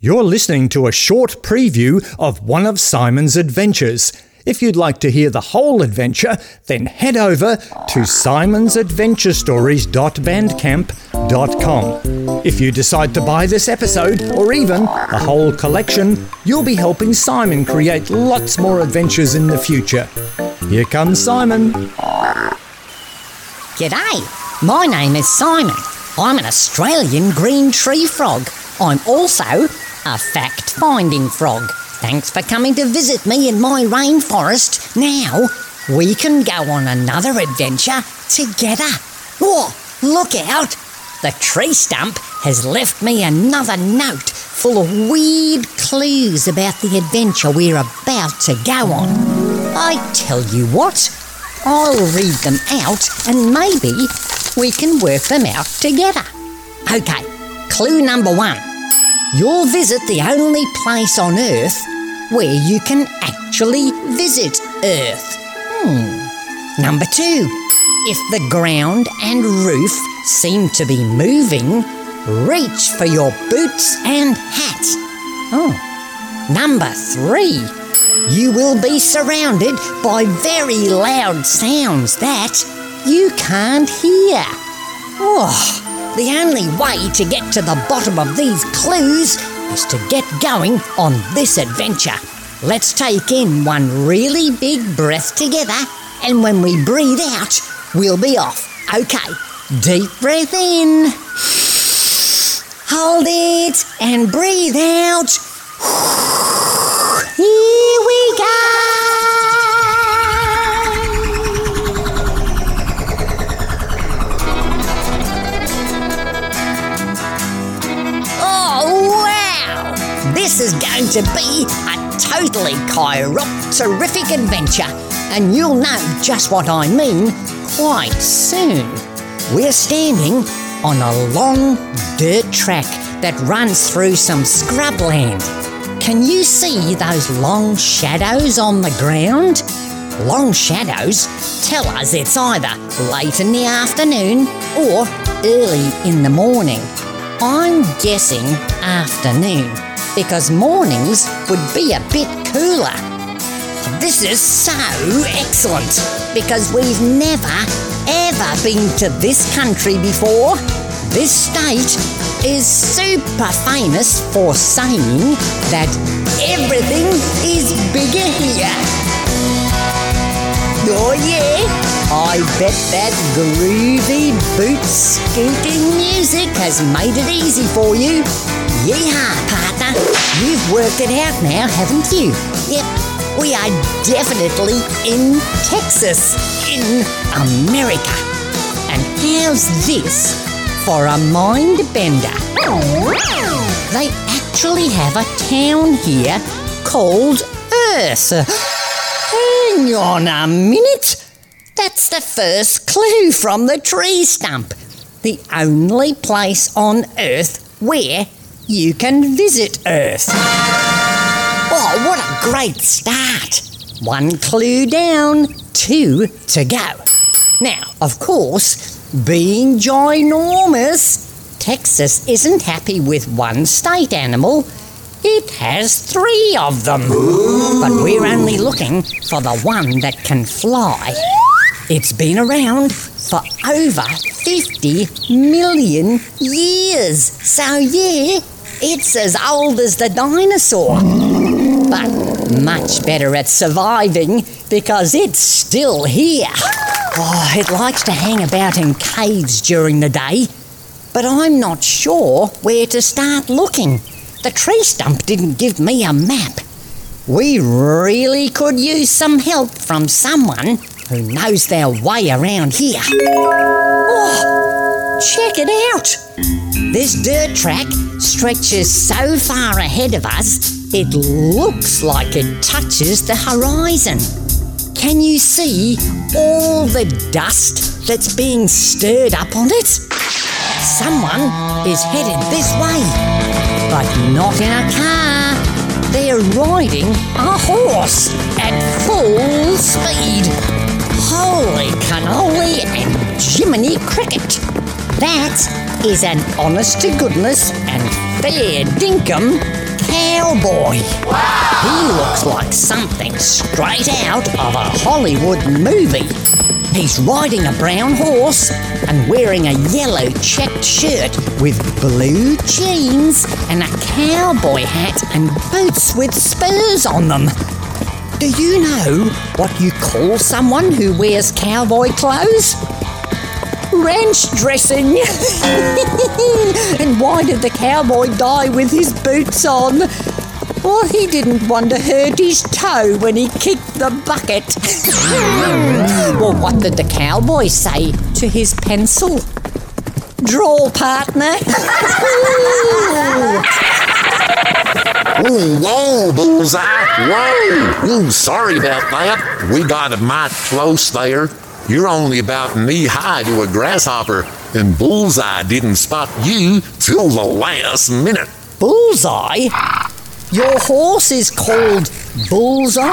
You're listening to a short preview of one of Simon's adventures. If you'd like to hear the whole adventure, then head over to simonsadventurestories.bandcamp.com. If you decide to buy this episode, or even the whole collection, you'll be helping Simon create lots more adventures in the future. Here comes Simon. G'day, my name is Simon. I'm an Australian green tree frog. I'm also a fact finding frog. Thanks for coming to visit me in my rainforest. Now, we can go on another adventure together. Oh, look out! The tree stump has left me another note full of weird clues about the adventure we're about to go on. I tell you what, I'll read them out and maybe we can work them out together. Okay, clue number one. You'll visit the only place on Earth where you can actually visit Earth. Hmm. Number two. If the ground and roof seem to be moving, reach for your boots and hat. Oh. Number three. You will be surrounded by very loud sounds that you can't hear. Oh. The only way to get to the bottom of these clues is to get going on this adventure. Let's take in one really big breath together, and when we breathe out, we'll be off. Okay, deep breath in. Hold it and breathe out. Here we go. This is going to be a totally chiropterific adventure, and you'll know just what I mean quite soon. We're standing on a long dirt track that runs through some scrubland. Can you see those long shadows on the ground? Long shadows tell us it's either late in the afternoon or early in the morning. I'm guessing afternoon because mornings would be a bit cooler. This is so excellent because we've never ever been to this country before. This state is super famous for saying that everything is bigger here. Oh yeah, I bet that groovy boot skinking music has made it easy for you. Yeehaw, partner. You've worked it out now, haven't you? Yep, we are definitely in Texas, in America. And how's this for a mind bender? They actually have a town here called Earth. Hang on a minute. That's the first clue from the tree stump. The only place on Earth where you can visit Earth. Oh, what a great start! One clue down, two to go. Now, of course, being ginormous, Texas isn't happy with one state animal. It has three of them. But we're only looking for the one that can fly. It's been around for over 50 million years. So, yeah, it's as old as the dinosaur. But much better at surviving because it's still here. Oh, it likes to hang about in caves during the day, but I'm not sure where to start looking. The tree stump didn't give me a map. We really could use some help from someone who knows their way around here. Oh, check it out! This dirt track stretches so far ahead of us, it looks like it touches the horizon. Can you see all the dust that's being stirred up on it? Someone is headed this way, but not in a car. They're riding a horse at full speed. Holy cannoli and Jiminy Cricket! That is an honest to goodness and fair dinkum cowboy. Wow. He looks like something straight out of a Hollywood movie. He's riding a brown horse and wearing a yellow checked shirt with blue jeans and a cowboy hat and boots with spurs on them. Do you know what you call someone who wears cowboy clothes? Ranch dressing. and why did the cowboy die with his boots on? Well, he didn't want to hurt his toe when he kicked the bucket. well, what did the cowboy say to his pencil? Draw, partner. Ooh, whoa, Bullseye! Whoa! Ooh, sorry about that. We got a mite close there. You're only about knee high to a grasshopper, and Bullseye didn't spot you till the last minute. Bullseye? Your horse is called Bullseye?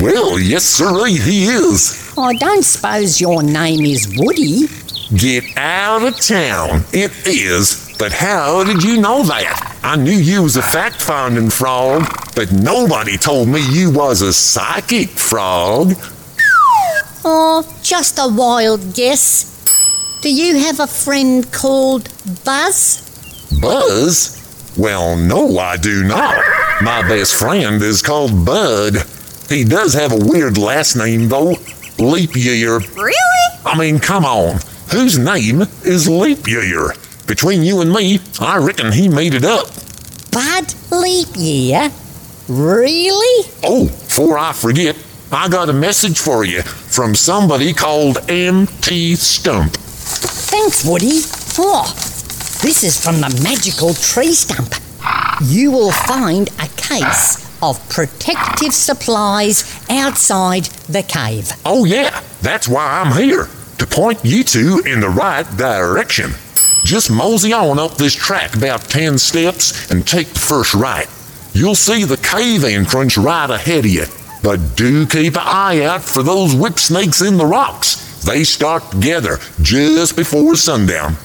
Well, yes, sir, he is. I don't suppose your name is Woody. Get out of town. It is. But how did you know that? I knew you was a fact-finding frog, but nobody told me you was a psychic frog. Oh, just a wild guess. Do you have a friend called Buzz? Buzz? Well, no, I do not. My best friend is called Bud. He does have a weird last name, though. Leap Year. Really? I mean, come on. Whose name is Leap Year? Between you and me, I reckon he made it up. Bud Leap Year? Really? Oh, before I forget, I got a message for you from somebody called M.T. Stump. Thanks, Woody. Oh, this is from the magical tree stump. You will find a case of protective supplies outside the cave. Oh, yeah, that's why I'm here, to point you two in the right direction. Just mosey on up this track about 10 steps and take the first right. You'll see the cave entrance right ahead of you. But do keep an eye out for those whip snakes in the rocks. They start together just before sundown.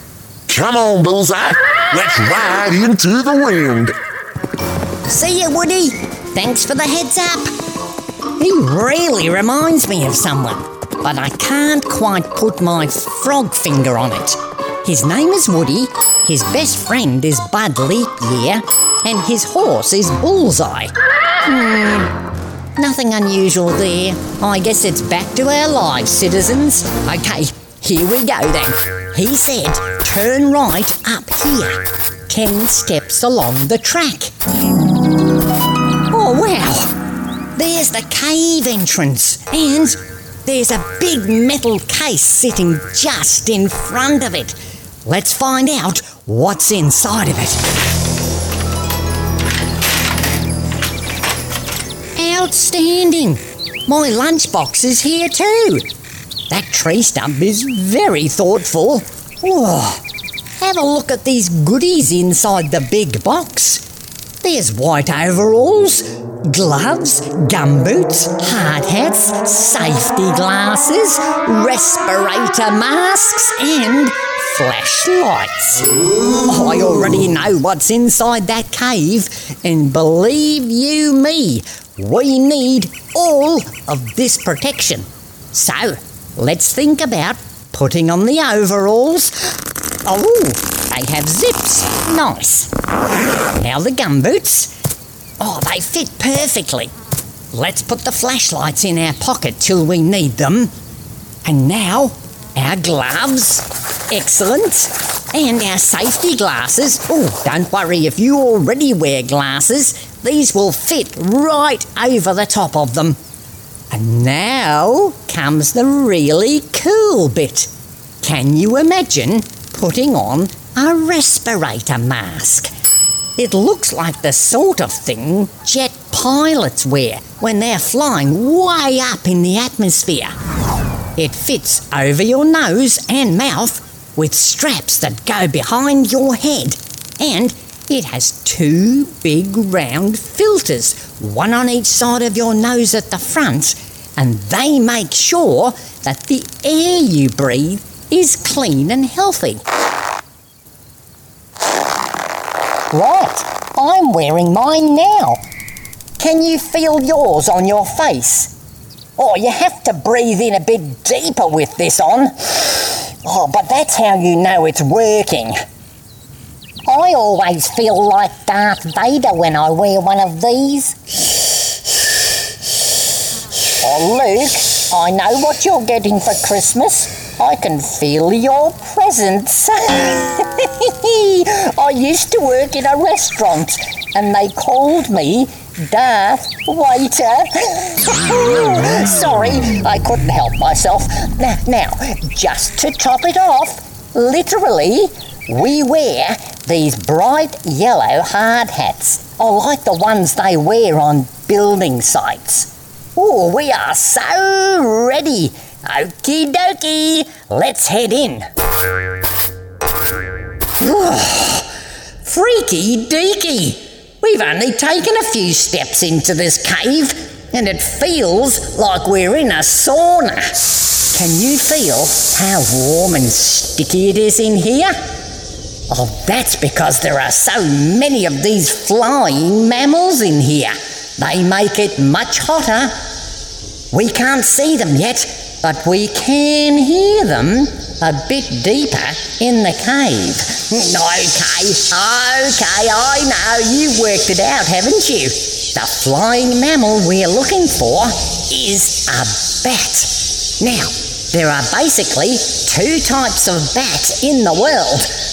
Come on, Bullseye. Let's ride into the wind. See you, Woody. Thanks for the heads up. He really reminds me of someone, but I can't quite put my frog finger on it. His name is Woody, his best friend is Bud Leap Year, and his horse is Bullseye. Hmm, nothing unusual there. I guess it's back to our lives, citizens. Okay, here we go then. He said, turn right up here. Ten steps along the track. Oh, wow. There's the cave entrance, and there's a big metal case sitting just in front of it. Let's find out what's inside of it. Outstanding! My lunchbox is here too. That tree stump is very thoughtful. Oh, have a look at these goodies inside the big box. There's white overalls, gloves, gumboots, hard hats, safety glasses, respirator masks, and flashlights. Oh, I already know what's inside that cave, and believe you me, we need all of this protection. So, let's think about putting on the overalls. Oh, they have zips. Nice. Now the gumboots. Oh, they fit perfectly. Let's put the flashlights in our pocket till we need them. And now, our gloves. Excellent. And our safety glasses. Oh, don't worry if you already wear glasses. These will fit right over the top of them. And now comes the really cool bit. Can you imagine putting on a respirator mask? It looks like the sort of thing jet pilots wear when they're flying way up in the atmosphere. It fits over your nose and mouth with straps that go behind your head. And it has two big round filters, one on each side of your nose at the front, and they make sure that the air you breathe is clean and healthy. Right, I'm wearing mine now. Can you feel yours on your face? Oh, you have to breathe in a bit deeper with this on. Oh, but that's how you know it's working. I always feel like Darth Vader when I wear one of these. Oh, Luke, I know what you're getting for Christmas. I can feel your presence. I used to work in a restaurant and they called me Darth Waiter. Sorry, I couldn't help myself. Now, now, just to top it off, literally, we wear these bright yellow hard hats, oh, like the ones they wear on building sites. Oh, we are so ready. Okie dokie, let's head in. Freaky deaky! We've only taken a few steps into this cave, and it feels like we're in a sauna. Can you feel how warm and sticky it is in here? Oh, that's because there are so many of these flying mammals in here. They make it much hotter. We can't see them yet, but we can hear them a bit deeper in the cave. Mm, okay, okay, I know. You've worked it out, haven't you? The flying mammal we're looking for is a bat. Now, there are basically two types of bat in the world.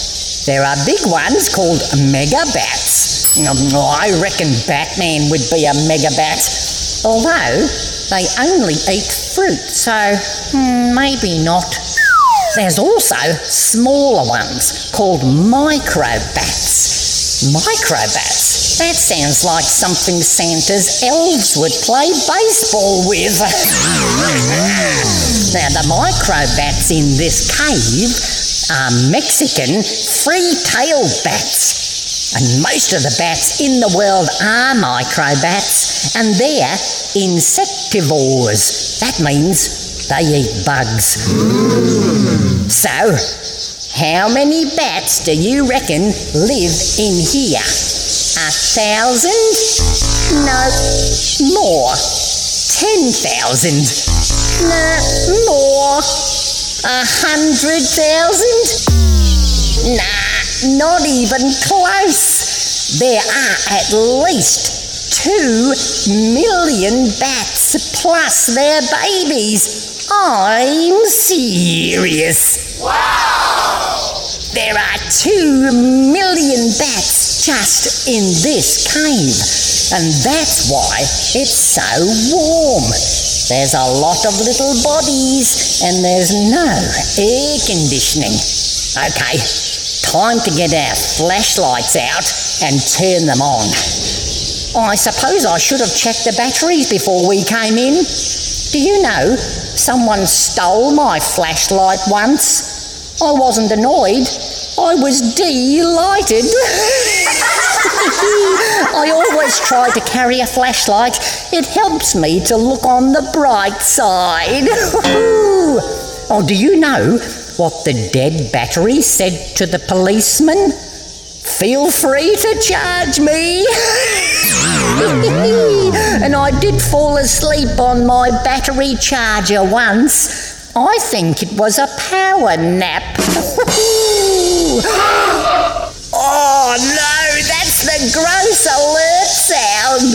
There are big ones called megabats. I reckon Batman would be a megabat. Although they only eat fruit, so hmm, maybe not. There's also smaller ones called microbats. Microbats? That sounds like something Santa's elves would play baseball with. now, the microbats in this cave are Mexican free-tailed bats. And most of the bats in the world are microbats, and they're insectivores. That means they eat bugs. So, how many bats do you reckon live in here? A thousand? No, more. Ten thousand? No, more. A hundred thousand? Nah, not even close. There are at least two million bats plus their babies I'm serious. Wow! There are two million bats just in this cave, and that's why it's so warm. There's a lot of little bodies, and there's no air conditioning. Okay, time to get our flashlights out and turn them on. I suppose I should have checked the batteries before we came in. Do you know, someone stole my flashlight once? I wasn't annoyed, I was delighted. I always try to carry a flashlight. It helps me to look on the bright side. oh, do you know what the dead battery said to the policeman? Feel free to charge me. and I did fall asleep on my battery charger once. I think it was a power nap. oh no, that's gross alert sound.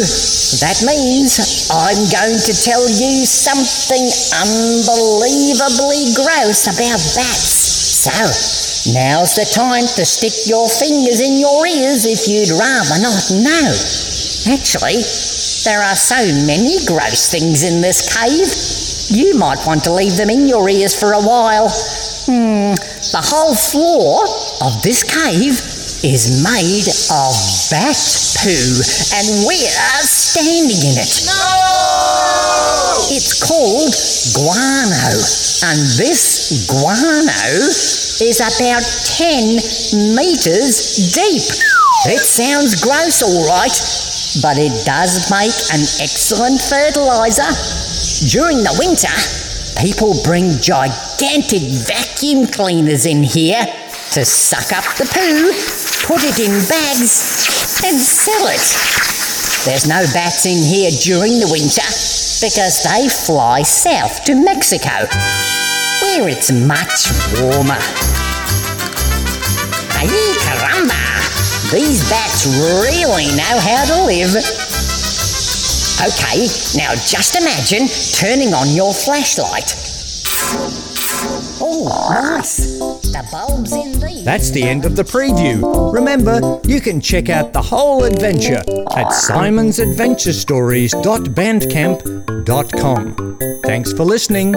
That means I'm going to tell you something unbelievably gross about bats. So, now's the time to stick your fingers in your ears if you'd rather not know. Actually, there are so many gross things in this cave. You might want to leave them in your ears for a while. Hmm, the whole floor of this cave is made of bat poo, and we're standing in it. No! It's called guano, and this guano is about 10 meters deep. It sounds gross, all right, but it does make an excellent fertilizer. During the winter, people bring gigantic vacuum cleaners in here to suck up the poo, put it in bags, and sell it. There's no bats in here during the winter because they fly south to Mexico, where it's much warmer. Ay caramba! These bats really know how to live. Okay, now just imagine turning on your flashlight. Oh, nice. The bulb's in. That's the end of the preview. Remember, you can check out the whole adventure at simonsadventurestories.bandcamp.com. Thanks for listening.